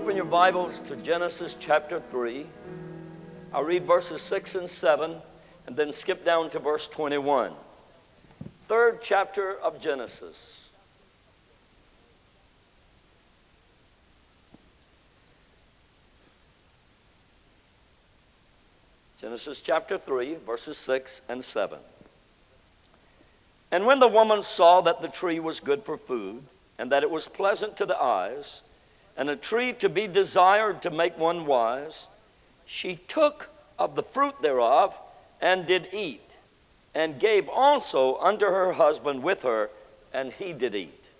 open your Bibles to Genesis chapter 3. I'll read verses 6 and 7 and then skip down to verse 21. Third chapter of Genesis. Genesis chapter 3, verses 6 and 7. And when the woman saw that the tree was good for food, and that it was pleasant to the eyes, and a tree to be desired to make one wise, she took of the fruit thereof and did eat, and gave also unto her husband with her, and he did eat.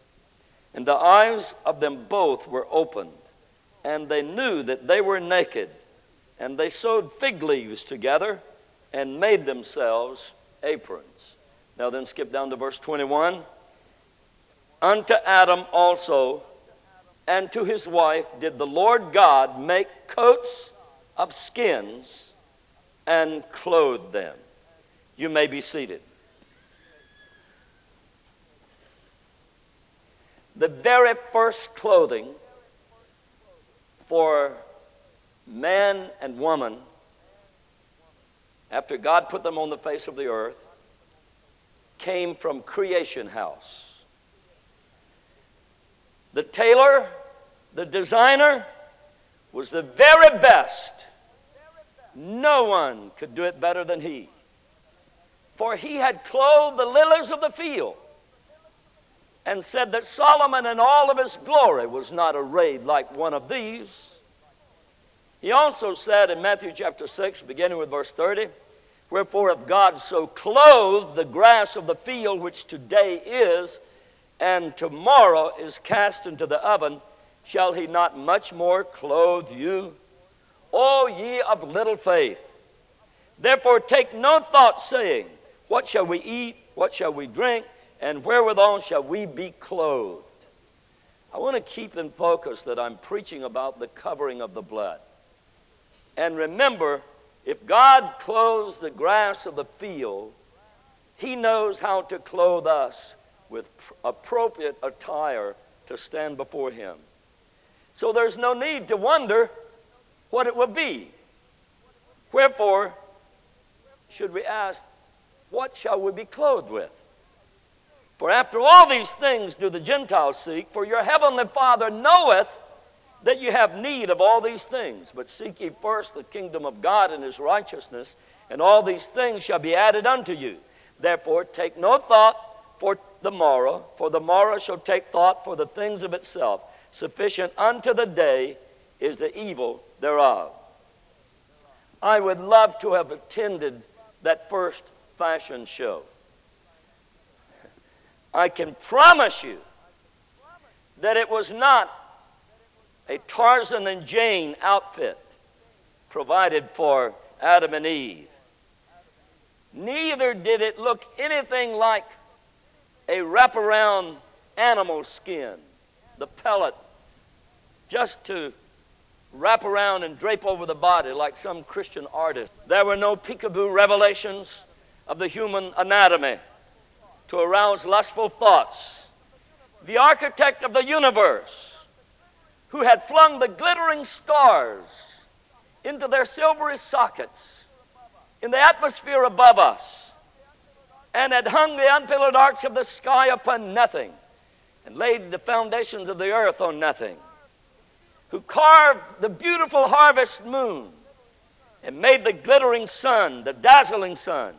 And the eyes of them both were opened, and they knew that they were naked. And they sewed fig leaves together and made themselves aprons. Now, then, skip down to verse 21. Unto Adam also and to his wife did the Lord God make coats of skins and clothe them. You may be seated. The very first clothing for man and woman, after God put them on the face of the earth, came from Creation House. The tailor, the designer, was the very best. No one could do it better than he. For he had clothed the lilies of the field and said that Solomon in all of his glory was not arrayed like one of these. He also said in Matthew chapter 6, beginning with verse 30, Wherefore, if God so clothed the grass of the field, which today is, and tomorrow is cast into the oven, shall he not much more clothe you? O ye of little faith! Therefore, take no thought, saying, What shall we eat? What shall we drink? And wherewithal shall we be clothed? I want to keep in focus that I'm preaching about the covering of the blood. And remember, if God clothes the grass of the field, He knows how to clothe us with appropriate attire to stand before Him. So there's no need to wonder what it will be. Wherefore, should we ask, what shall we be clothed with? For after all these things do the Gentiles seek, for your heavenly Father knoweth that you have need of all these things. But seek ye first the kingdom of God and his righteousness, and all these things shall be added unto you. Therefore, take no thought for the morrow, for the morrow shall take thought for the things of itself. Sufficient unto the day is the evil thereof. I would love to have attended that first fashion show. I can promise you that it was not a Tarzan and Jane outfit provided for Adam and Eve. Neither did it look anything like a wraparound animal skin, the pellet, just to wrap around and drape over the body like some Christian artist. There were no peekaboo revelations of the human anatomy to arouse lustful thoughts. The architect of the universe who had flung the glittering stars into their silvery sockets in the atmosphere above us and had hung the unpillared arch of the sky upon nothing and laid the foundations of the earth on nothing, who carved the beautiful harvest moon and made the glittering sun, the dazzling sun.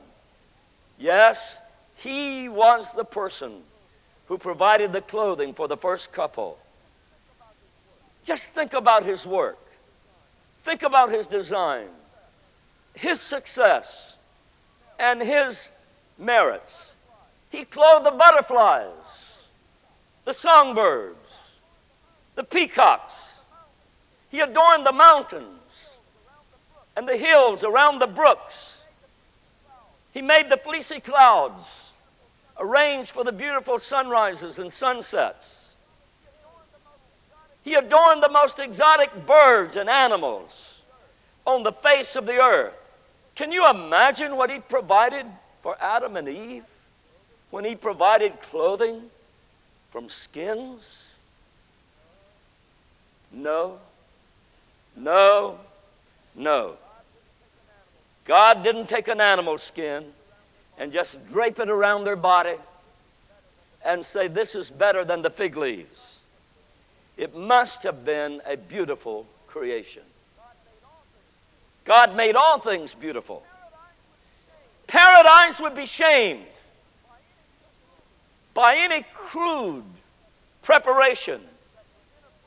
Yes, he was the person who provided the clothing for the first couple just think about his work. Think about his design, his success, and his merits. He clothed the butterflies, the songbirds, the peacocks. He adorned the mountains and the hills around the brooks. He made the fleecy clouds, arranged for the beautiful sunrises and sunsets. He adorned the most exotic birds and animals on the face of the earth. Can you imagine what he provided for Adam and Eve when he provided clothing from skins? No. No, no. God didn't take an animal skin and just drape it around their body and say, This is better than the fig leaves. It must have been a beautiful creation. God made all things beautiful. Paradise would be shamed by any crude preparation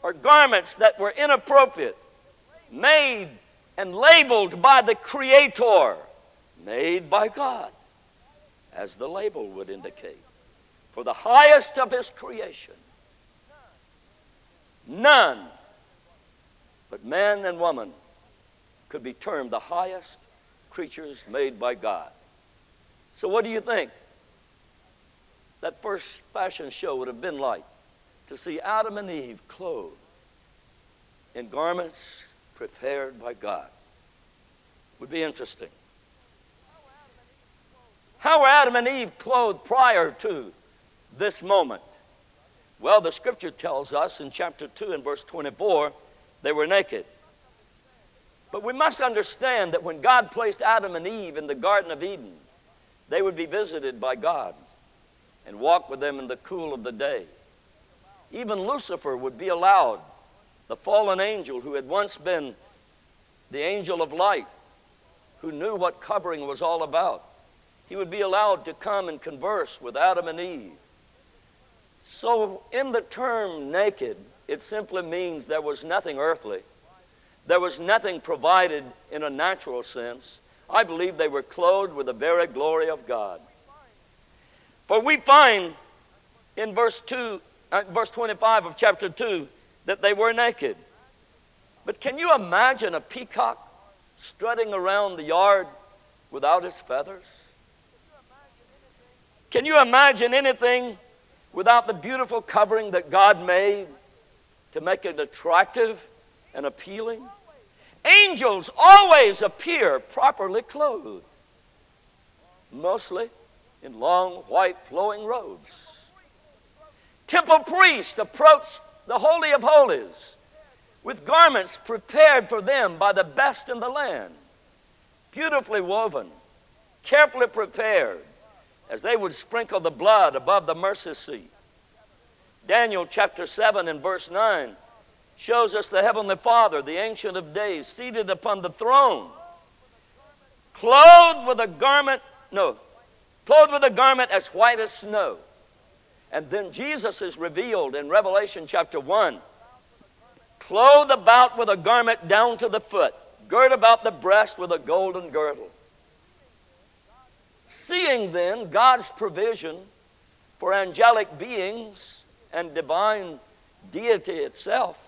or garments that were inappropriate, made and labeled by the Creator, made by God, as the label would indicate. For the highest of His creation, none but man and woman could be termed the highest creatures made by God. So, what do you think that first fashion show would have been like to see Adam and Eve clothed in garments prepared by God? Would be interesting. How were Adam and Eve clothed prior to this moment? Well, the scripture tells us in chapter 2 and verse 24 they were naked. But we must understand that when God placed Adam and Eve in the Garden of Eden, they would be visited by God and walk with them in the cool of the day. Even Lucifer would be allowed, the fallen angel who had once been the angel of light, who knew what covering was all about. He would be allowed to come and converse with Adam and Eve. So, in the term naked, it simply means there was nothing earthly there was nothing provided in a natural sense. I believe they were clothed with the very glory of God. For we find in verse 2, uh, verse 25 of chapter 2 that they were naked. But can you imagine a peacock strutting around the yard without its feathers? Can you imagine anything without the beautiful covering that God made to make it attractive and appealing. Angels always appear properly clothed, mostly in long white flowing robes. Temple priests approached the Holy of Holies with garments prepared for them by the best in the land, beautifully woven, carefully prepared, as they would sprinkle the blood above the mercy seat. Daniel chapter 7 and verse 9 shows us the Heavenly Father, the Ancient of Days, seated upon the throne, clothed with a garment, no, clothed with a garment as white as snow. And then Jesus is revealed in Revelation chapter 1, clothed about with a garment down to the foot, girt about the breast with a golden girdle. Seeing then God's provision for angelic beings and divine deity itself,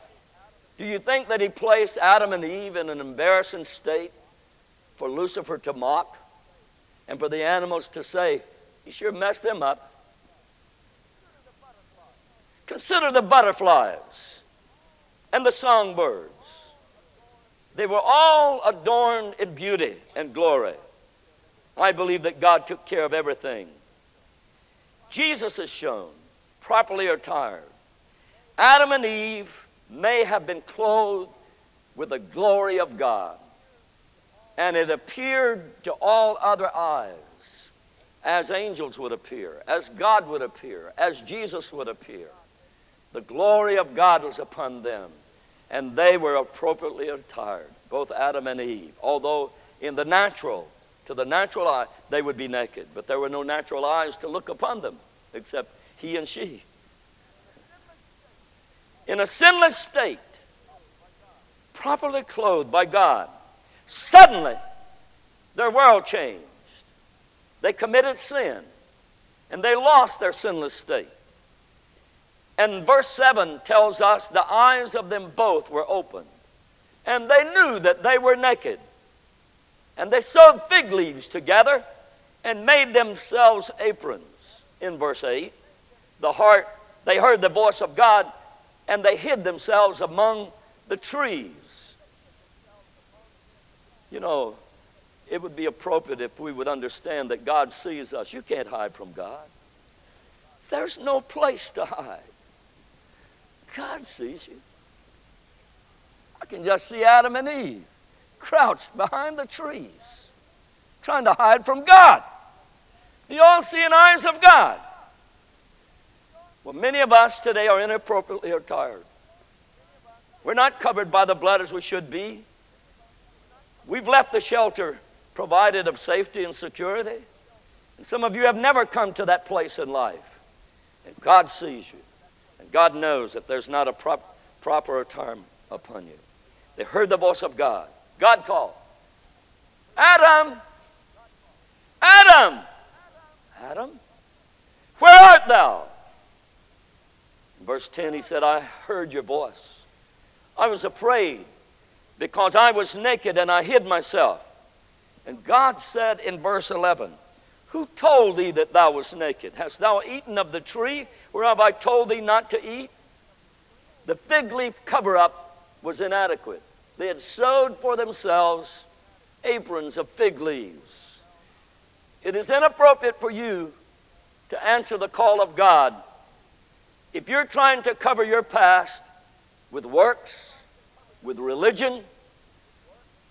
do you think that he placed Adam and Eve in an embarrassing state for Lucifer to mock and for the animals to say, You sure messed them up? Consider the butterflies and the songbirds. They were all adorned in beauty and glory. I believe that God took care of everything. Jesus is shown properly attired. Adam and Eve may have been clothed with the glory of God. And it appeared to all other eyes as angels would appear, as God would appear, as Jesus would appear. The glory of God was upon them, and they were appropriately attired, both Adam and Eve. Although in the natural, to the natural eye, they would be naked, but there were no natural eyes to look upon them except he and she in a sinless state, properly clothed by God. Suddenly, their world changed. They committed sin and they lost their sinless state. And verse 7 tells us the eyes of them both were opened, and they knew that they were naked. And they sewed fig leaves together and made themselves aprons. In verse 8, the heart, they heard the voice of God and they hid themselves among the trees. You know, it would be appropriate if we would understand that God sees us. You can't hide from God. There's no place to hide. God sees you. I can just see Adam and Eve crouched behind the trees, trying to hide from God. The all seeing eyes of God. Well, many of us today are inappropriately attired. We're not covered by the blood as we should be. We've left the shelter provided of safety and security. And some of you have never come to that place in life. And God sees you. And God knows that there's not a prop, proper time upon you. They heard the voice of God. God called. Adam! Adam! Adam, where art thou? In verse 10, he said, I heard your voice. I was afraid because I was naked and I hid myself. And God said in verse 11, Who told thee that thou wast naked? Hast thou eaten of the tree whereof I told thee not to eat? The fig leaf cover up was inadequate. They had sewed for themselves aprons of fig leaves. It is inappropriate for you to answer the call of God if you're trying to cover your past with works, with religion,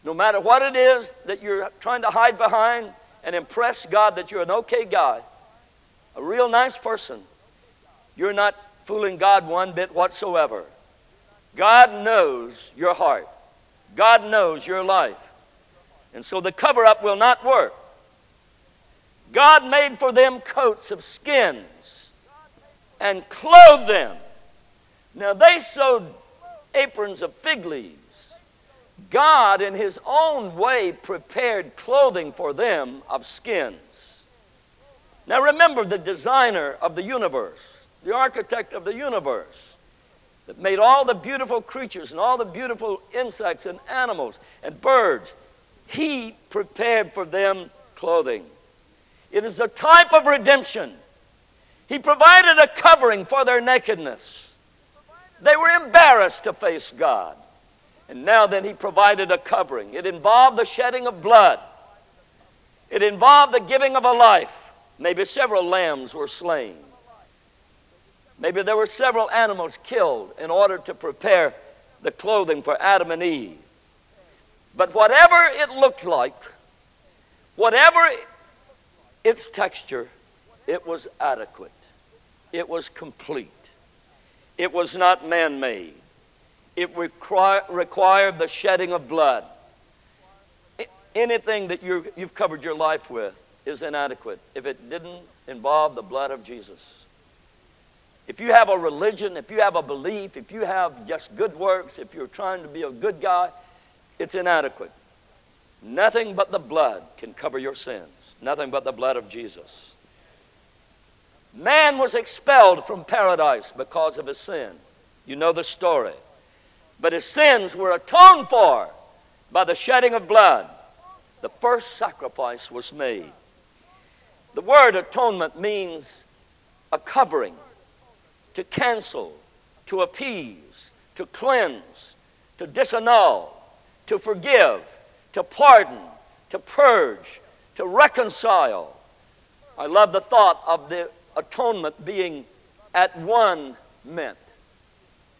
no matter what it is that you're trying to hide behind and impress God that you're an okay guy, a real nice person, you're not fooling God one bit whatsoever. God knows your heart. God knows your life. And so the cover up will not work. God made for them coats of skins and clothed them. Now they sewed aprons of fig leaves. God, in His own way, prepared clothing for them of skins. Now remember the designer of the universe, the architect of the universe that made all the beautiful creatures and all the beautiful insects and animals and birds. He prepared for them clothing. It is a type of redemption. He provided a covering for their nakedness. They were embarrassed to face God. And now then, He provided a covering. It involved the shedding of blood, it involved the giving of a life. Maybe several lambs were slain. Maybe there were several animals killed in order to prepare the clothing for Adam and Eve. But whatever it looked like, whatever its texture, it was adequate, it was complete, it was not man made. It require, required the shedding of blood. Anything that you you've covered your life with is inadequate if it didn't involve the blood of Jesus. If you have a religion, if you have a belief, if you have just good works, if you're trying to be a good guy, it's inadequate. Nothing but the blood can cover your sins. Nothing but the blood of Jesus. Man was expelled from paradise because of his sin. You know the story. But his sins were atoned for by the shedding of blood. The first sacrifice was made. The word atonement means a covering to cancel, to appease, to cleanse, to disannul, to forgive, to pardon, to purge, to reconcile. I love the thought of the atonement being at one meant.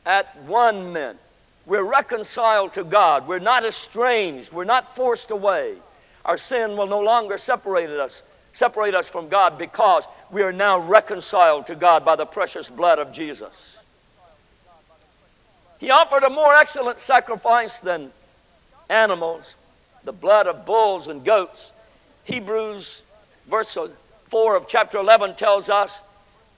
At one meant. We're reconciled to God. We're not estranged. We're not forced away. Our sin will no longer separate us separate us from God because we are now reconciled to God by the precious blood of Jesus. He offered a more excellent sacrifice than animals, the blood of bulls and goats. Hebrews, verse 4 of chapter 11, tells us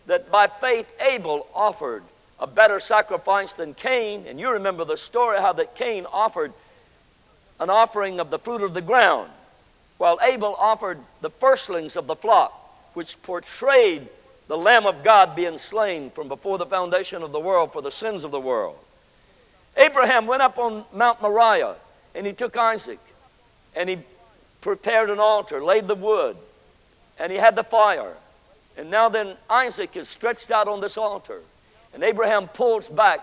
that by faith Abel offered a better sacrifice than Cain. And you remember the story how that Cain offered an offering of the fruit of the ground while Abel offered the firstlings of the flock, which portrayed the Lamb of God being slain from before the foundation of the world for the sins of the world. Abraham went up on Mount Moriah and he took Isaac and he prepared an altar, laid the wood, and he had the fire. And now then, Isaac is stretched out on this altar, and Abraham pulls back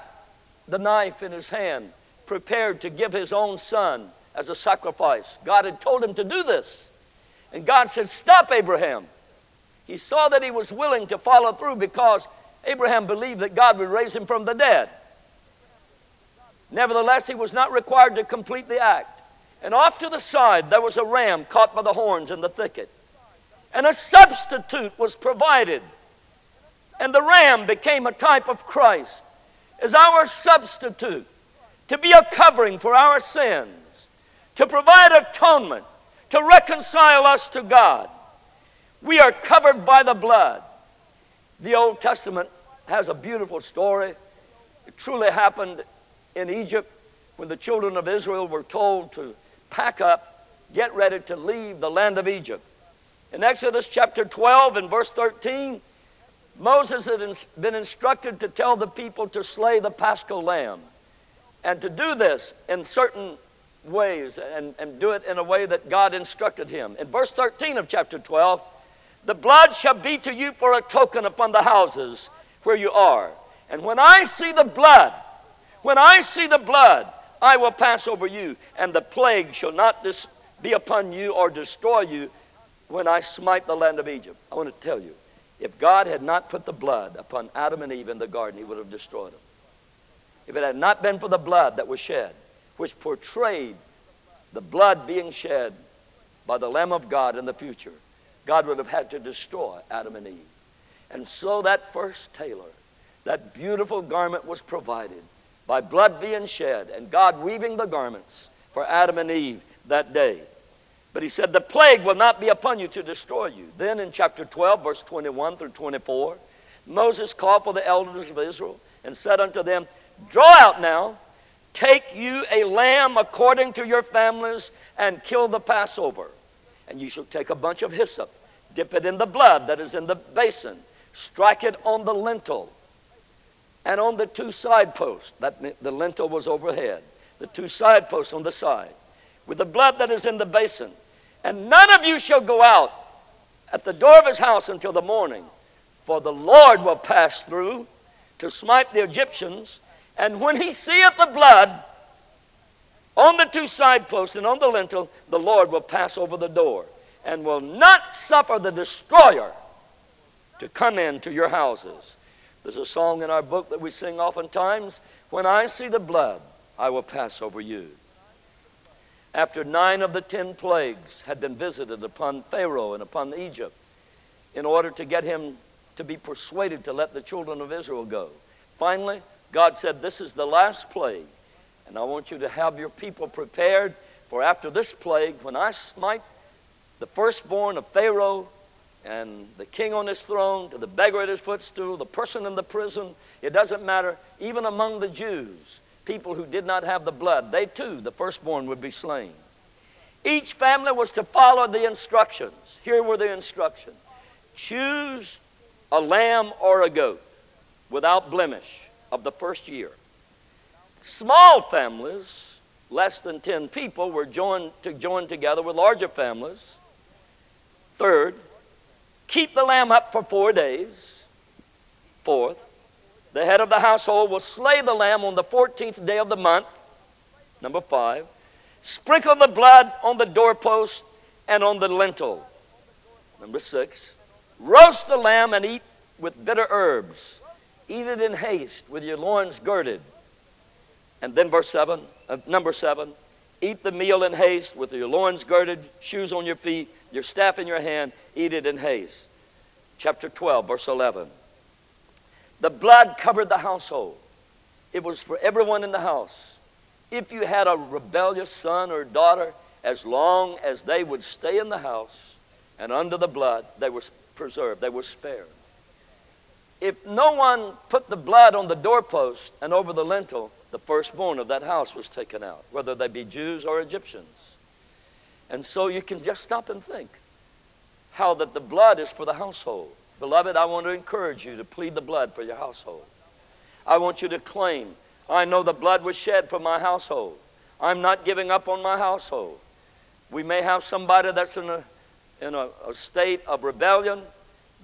the knife in his hand, prepared to give his own son as a sacrifice. God had told him to do this. And God said, Stop, Abraham. He saw that he was willing to follow through because Abraham believed that God would raise him from the dead. Nevertheless, he was not required to complete the act. And off to the side, there was a ram caught by the horns in the thicket. And a substitute was provided. And the ram became a type of Christ as our substitute to be a covering for our sins, to provide atonement, to reconcile us to God. We are covered by the blood. The Old Testament has a beautiful story. It truly happened in Egypt when the children of Israel were told to pack up, get ready to leave the land of Egypt. In Exodus chapter 12 and verse 13, Moses had been instructed to tell the people to slay the paschal lamb and to do this in certain ways and, and do it in a way that God instructed him. In verse 13 of chapter 12, the blood shall be to you for a token upon the houses where you are. And when I see the blood, when I see the blood, I will pass over you, and the plague shall not dis- be upon you or destroy you when I smite the land of Egypt. I want to tell you, if God had not put the blood upon Adam and Eve in the garden, he would have destroyed them. If it had not been for the blood that was shed, which portrayed the blood being shed by the Lamb of God in the future, God would have had to destroy Adam and Eve. And so that first tailor, that beautiful garment was provided by blood being shed and God weaving the garments for Adam and Eve that day. But he said, The plague will not be upon you to destroy you. Then in chapter 12, verse 21 through 24, Moses called for the elders of Israel and said unto them, Draw out now, take you a lamb according to your families, and kill the Passover. And you shall take a bunch of hyssop, dip it in the blood that is in the basin, strike it on the lintel and on the two side posts. That meant the lintel was overhead, the two side posts on the side, with the blood that is in the basin. And none of you shall go out at the door of his house until the morning, for the Lord will pass through to smite the Egyptians. And when he seeth the blood on the two side posts and on the lintel, the Lord will pass over the door and will not suffer the destroyer to come into your houses. There's a song in our book that we sing oftentimes When I see the blood, I will pass over you after nine of the ten plagues had been visited upon Pharaoh and upon Egypt in order to get him to be persuaded to let the children of Israel go. Finally, God said, This is the last plague, and I want you to have your people prepared for after this plague, when I smite the firstborn of Pharaoh and the king on his throne, to the beggar at his footstool, the person in the prison, it doesn't matter, even among the Jews people who did not have the blood, they too, the firstborn, would be slain. Each family was to follow the instructions. Here were the instructions choose a lamb or a goat without blemish of the first year. Small families, less than 10 people, were joined to join together with larger families. Third, keep the lamb up for four days. Fourth, the head of the household will slay the lamb on the 14th day of the month. Number five, sprinkle the blood on the doorpost and on the lintel. Number six, roast the lamb and eat with bitter herbs. Eat it in haste with your loins girded. And then verse seven, uh, number seven, eat the meal in haste with your loins girded, shoes on your feet, your staff in your hand, eat it in haste. Chapter 12, verse 11. The blood covered the household, it was for everyone in the house. If you had a rebellious son or daughter, as long as they would stay in the house and under the blood, they were preserved, they were spared. If no one put the blood on the doorpost and over the lintel, the firstborn of that house was taken out, whether they be Jews or Egyptians. And so you can just stop and think how that the blood is for the household. Beloved, I want to encourage you to plead the blood for your household. I want you to claim, I know the blood was shed for my household. I'm not giving up on my household. We may have somebody that's in a, in a, a state of rebellion.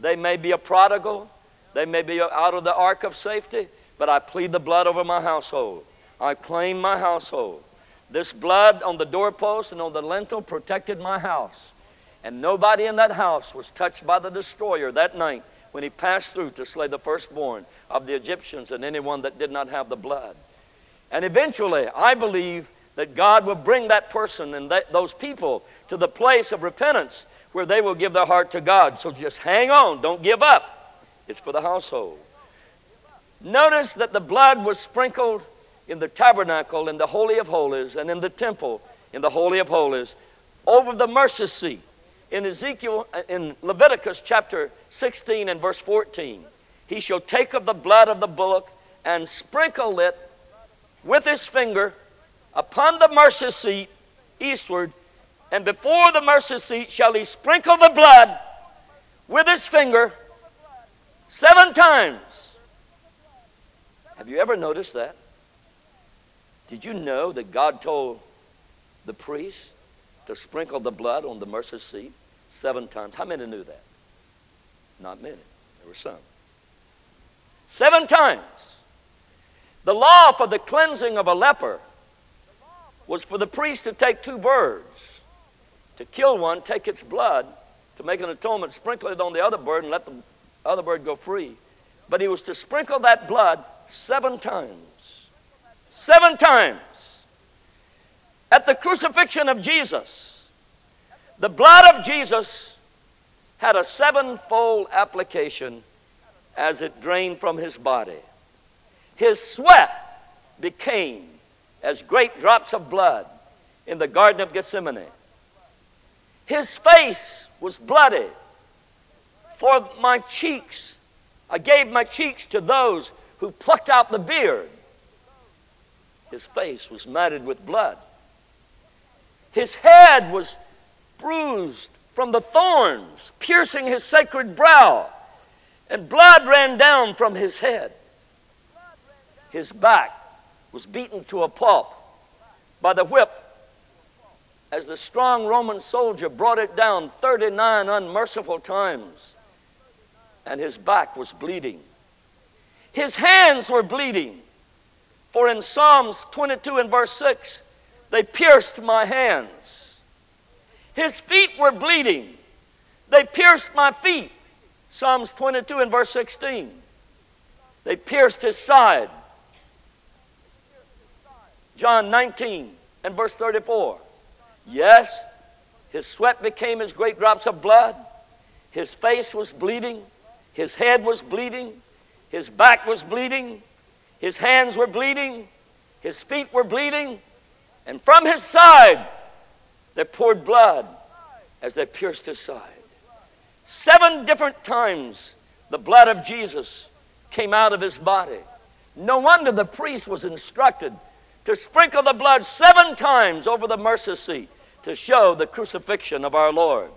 They may be a prodigal. They may be out of the ark of safety, but I plead the blood over my household. I claim my household. This blood on the doorpost and on the lintel protected my house. And nobody in that house was touched by the destroyer that night when he passed through to slay the firstborn of the Egyptians and anyone that did not have the blood. And eventually, I believe that God will bring that person and that, those people to the place of repentance where they will give their heart to God. So just hang on, don't give up. It's for the household. Notice that the blood was sprinkled in the tabernacle, in the Holy of Holies, and in the temple, in the Holy of Holies, over the mercy seat. In Ezekiel, uh, in Leviticus chapter 16 and verse 14, he shall take of the blood of the bullock and sprinkle it with his finger upon the mercy seat eastward, and before the mercy seat shall he sprinkle the blood with his finger seven times. Have you ever noticed that? Did you know that God told the priest to sprinkle the blood on the mercy seat seven times? How many knew that? Not many. There were some. Seven times. The law for the cleansing of a leper was for the priest to take two birds, to kill one, take its blood, to make an atonement, sprinkle it on the other bird, and let the other bird go free. But he was to sprinkle that blood seven times. Seven times. At the crucifixion of Jesus, the blood of Jesus had a sevenfold application as it drained from his body. His sweat became as great drops of blood in the Garden of Gethsemane. His face was bloody. For my cheeks, I gave my cheeks to those who plucked out the beard. His face was matted with blood. His head was bruised from the thorns, piercing his sacred brow, and blood ran down from his head. His back was beaten to a pulp by the whip as the strong Roman soldier brought it down 39 unmerciful times, and his back was bleeding. His hands were bleeding, for in Psalms 22 and verse 6, they pierced my hands. His feet were bleeding, they pierced my feet. Psalms 22 and verse 16. They pierced his side. John 19 and verse 34. Yes, his sweat became as great drops of blood. His face was bleeding. His head was bleeding. His back was bleeding. His hands were bleeding. His feet were bleeding. And from his side, there poured blood as they pierced his side. Seven different times, the blood of Jesus came out of his body. No wonder the priest was instructed to sprinkle the blood seven times over the mercy seat to show the crucifixion of our Lord.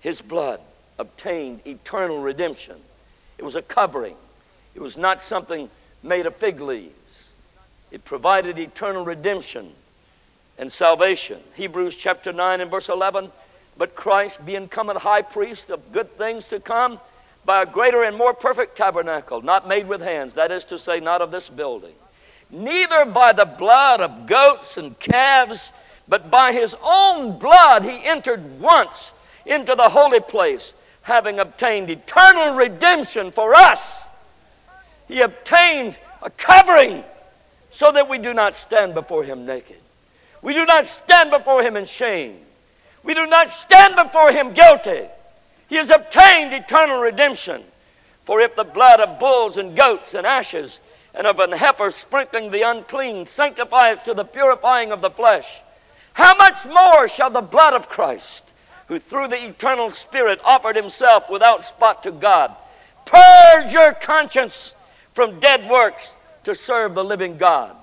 His blood obtained eternal redemption. It was a covering, it was not something made of fig leaves. It provided eternal redemption and salvation. Hebrews chapter 9 and verse 11. But Christ, being come a high priest of good things to come, by a greater and more perfect tabernacle, not made with hands, that is to say, not of this building. Neither by the blood of goats and calves, but by his own blood he entered once into the holy place, having obtained eternal redemption for us. He obtained a covering so that we do not stand before him naked. We do not stand before him in shame. We do not stand before him guilty. He has obtained eternal redemption. For if the blood of bulls and goats and ashes and of an heifer sprinkling the unclean sanctifieth to the purifying of the flesh, how much more shall the blood of Christ, who through the eternal Spirit offered himself without spot to God, purge your conscience from dead works to serve the living God?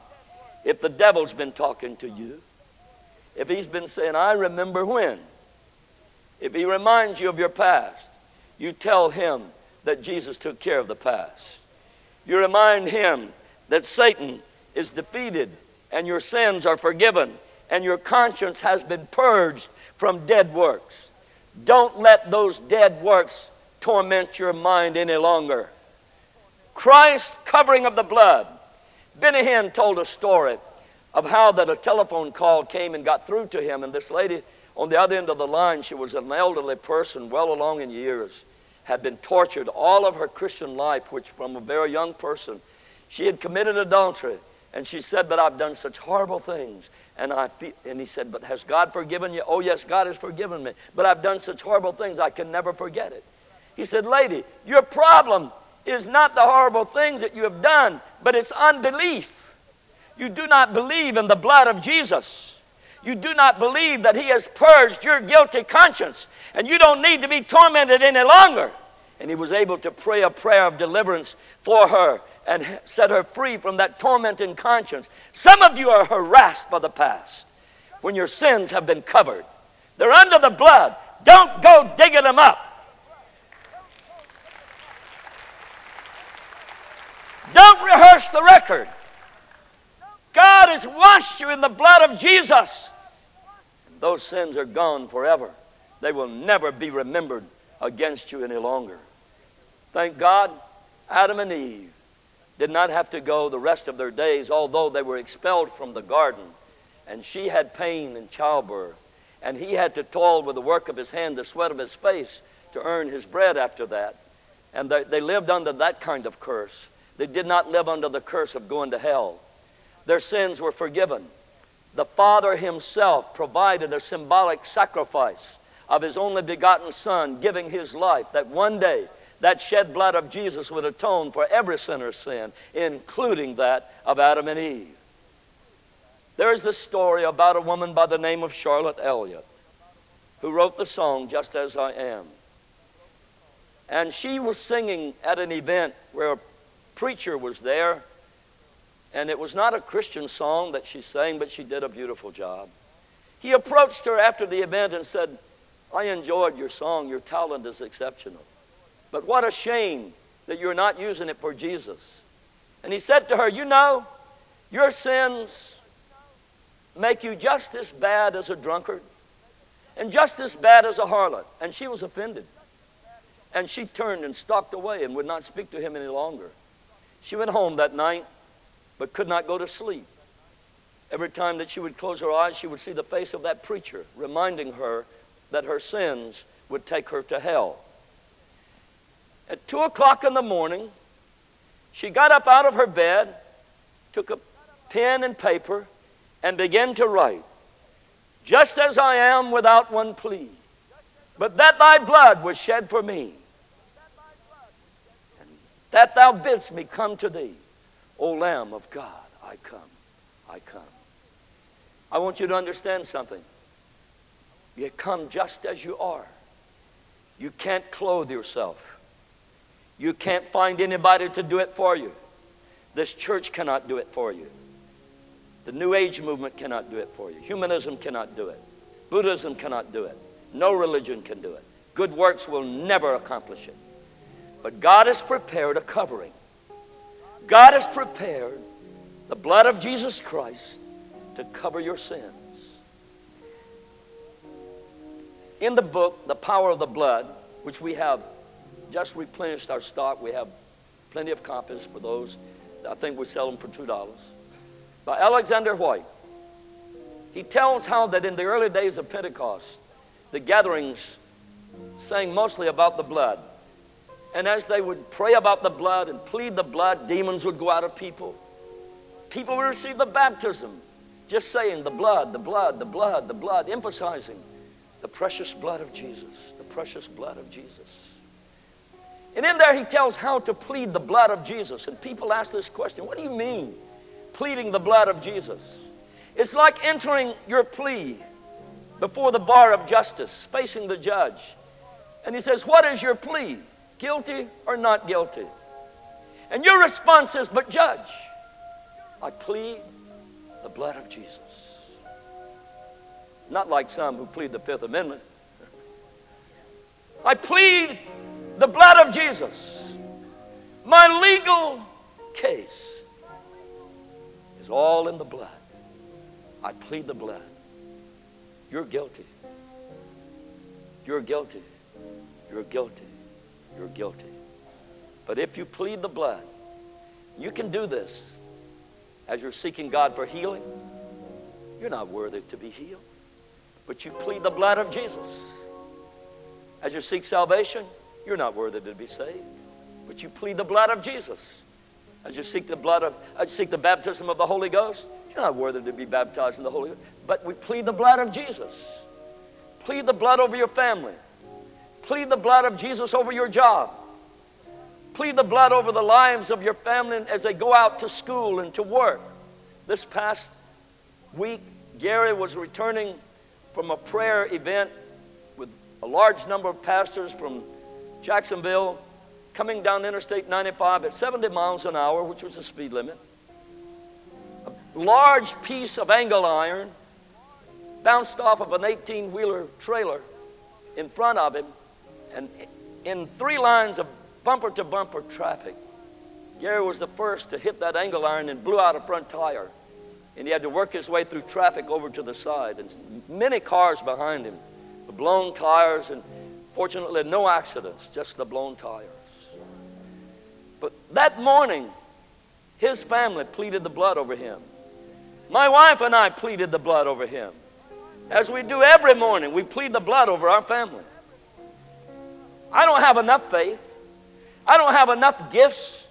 If the devil's been talking to you, if he's been saying, I remember when, if he reminds you of your past, you tell him that Jesus took care of the past. You remind him that Satan is defeated and your sins are forgiven and your conscience has been purged from dead works. Don't let those dead works torment your mind any longer. Christ covering of the blood. Benny told a story of how that a telephone call came and got through to him, and this lady on the other end of the line, she was an elderly person, well along in years, had been tortured all of her Christian life, which from a very young person, She had committed adultery. And she said, But I've done such horrible things. And, I feel, and he said, But has God forgiven you? Oh, yes, God has forgiven me. But I've done such horrible things, I can never forget it. He said, Lady, your problem is not the horrible things that you have done, but it's unbelief. You do not believe in the blood of Jesus. You do not believe that He has purged your guilty conscience, and you don't need to be tormented any longer. And he was able to pray a prayer of deliverance for her and set her free from that tormenting conscience. Some of you are harassed by the past when your sins have been covered. They're under the blood. Don't go digging them up. Don't rehearse the record. God has washed you in the blood of Jesus. Those sins are gone forever. They will never be remembered against you any longer. Thank God, Adam and Eve did not have to go the rest of their days, although they were expelled from the garden. And she had pain in childbirth. And he had to toil with the work of his hand, the sweat of his face, to earn his bread after that. And they lived under that kind of curse. They did not live under the curse of going to hell. Their sins were forgiven. The Father Himself provided a symbolic sacrifice of His only begotten Son, giving His life, that one day that shed blood of Jesus would atone for every sinner's sin, including that of Adam and Eve. There's the story about a woman by the name of Charlotte Elliott who wrote the song Just As I Am. And she was singing at an event where preacher was there, and it was not a Christian song that she sang, but she did a beautiful job. He approached her after the event and said, I enjoyed your song. Your talent is exceptional. But what a shame that you're not using it for Jesus. And he said to her, You know, your sins make you just as bad as a drunkard and just as bad as a harlot. And she was offended. And she turned and stalked away and would not speak to him any longer. She went home that night, but could not go to sleep. Every time that she would close her eyes, she would see the face of that preacher, reminding her that her sins would take her to hell. At two o'clock in the morning, she got up out of her bed, took a pen and paper, and began to write, Just as I am without one plea, but that thy blood was shed for me, that thou bidst me come to thee, O Lamb of God, I come, I come. I want you to understand something. You come just as you are. You can't clothe yourself. You can't find anybody to do it for you. This church cannot do it for you. The New Age movement cannot do it for you. Humanism cannot do it. Buddhism cannot do it. No religion can do it. Good works will never accomplish it. But God has prepared a covering. God has prepared the blood of Jesus Christ to cover your sins. In the book, The Power of the Blood, which we have just replenished our stock. We have plenty of copies for those. I think we sell them for $2. By Alexander Whyte, He tells how that in the early days of Pentecost, the gatherings sang mostly about the blood. And as they would pray about the blood and plead the blood, demons would go out of people. People would receive the baptism, just saying the blood, the blood, the blood, the blood, emphasizing the precious blood of Jesus, the precious blood of Jesus. And in there, he tells how to plead the blood of Jesus. And people ask this question What do you mean, pleading the blood of Jesus? It's like entering your plea before the bar of justice, facing the judge. And he says, What is your plea? Guilty or not guilty? And your response is, But judge, I plead the blood of Jesus. Not like some who plead the Fifth Amendment. I plead the blood of Jesus. My legal case is all in the blood. I plead the blood. You're guilty. You're guilty. You're guilty. You're guilty. But if you plead the blood, you can do this as you're seeking God for healing. You're not worthy to be healed, but you plead the blood of Jesus. As you seek salvation, you're not worthy to be saved. But you plead the blood of Jesus. as you seek the blood of, as you seek the baptism of the Holy Ghost. You're not worthy to be baptized in the Holy Ghost. But we plead the blood of Jesus. Plead the blood over your family. Plead the blood of Jesus over your job. Plead the blood over the lives of your family as they go out to school and to work. This past week, Gary was returning from a prayer event with a large number of pastors from Jacksonville coming down Interstate 95 at 70 miles an hour, which was the speed limit. A large piece of angle iron bounced off of an 18 wheeler trailer in front of him, and in three lines of bumper to bumper traffic, Gary was the first to hit that angle iron and blew out a front tire. And he had to work his way through traffic over to the side. And many cars behind him, the blown tires, and fortunately, no accidents, just the blown tires. But that morning, his family pleaded the blood over him. My wife and I pleaded the blood over him. As we do every morning, we plead the blood over our family. I don't have enough faith. I don't have enough gifts.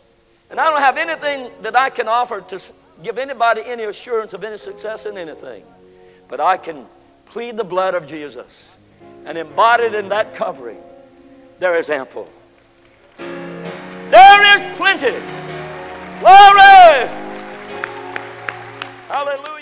And I don't have anything that I can offer to give anybody any assurance of any success in anything. But I can plead the blood of Jesus. And embodied in that covering, there is ample. There is plenty. Glory! Hallelujah.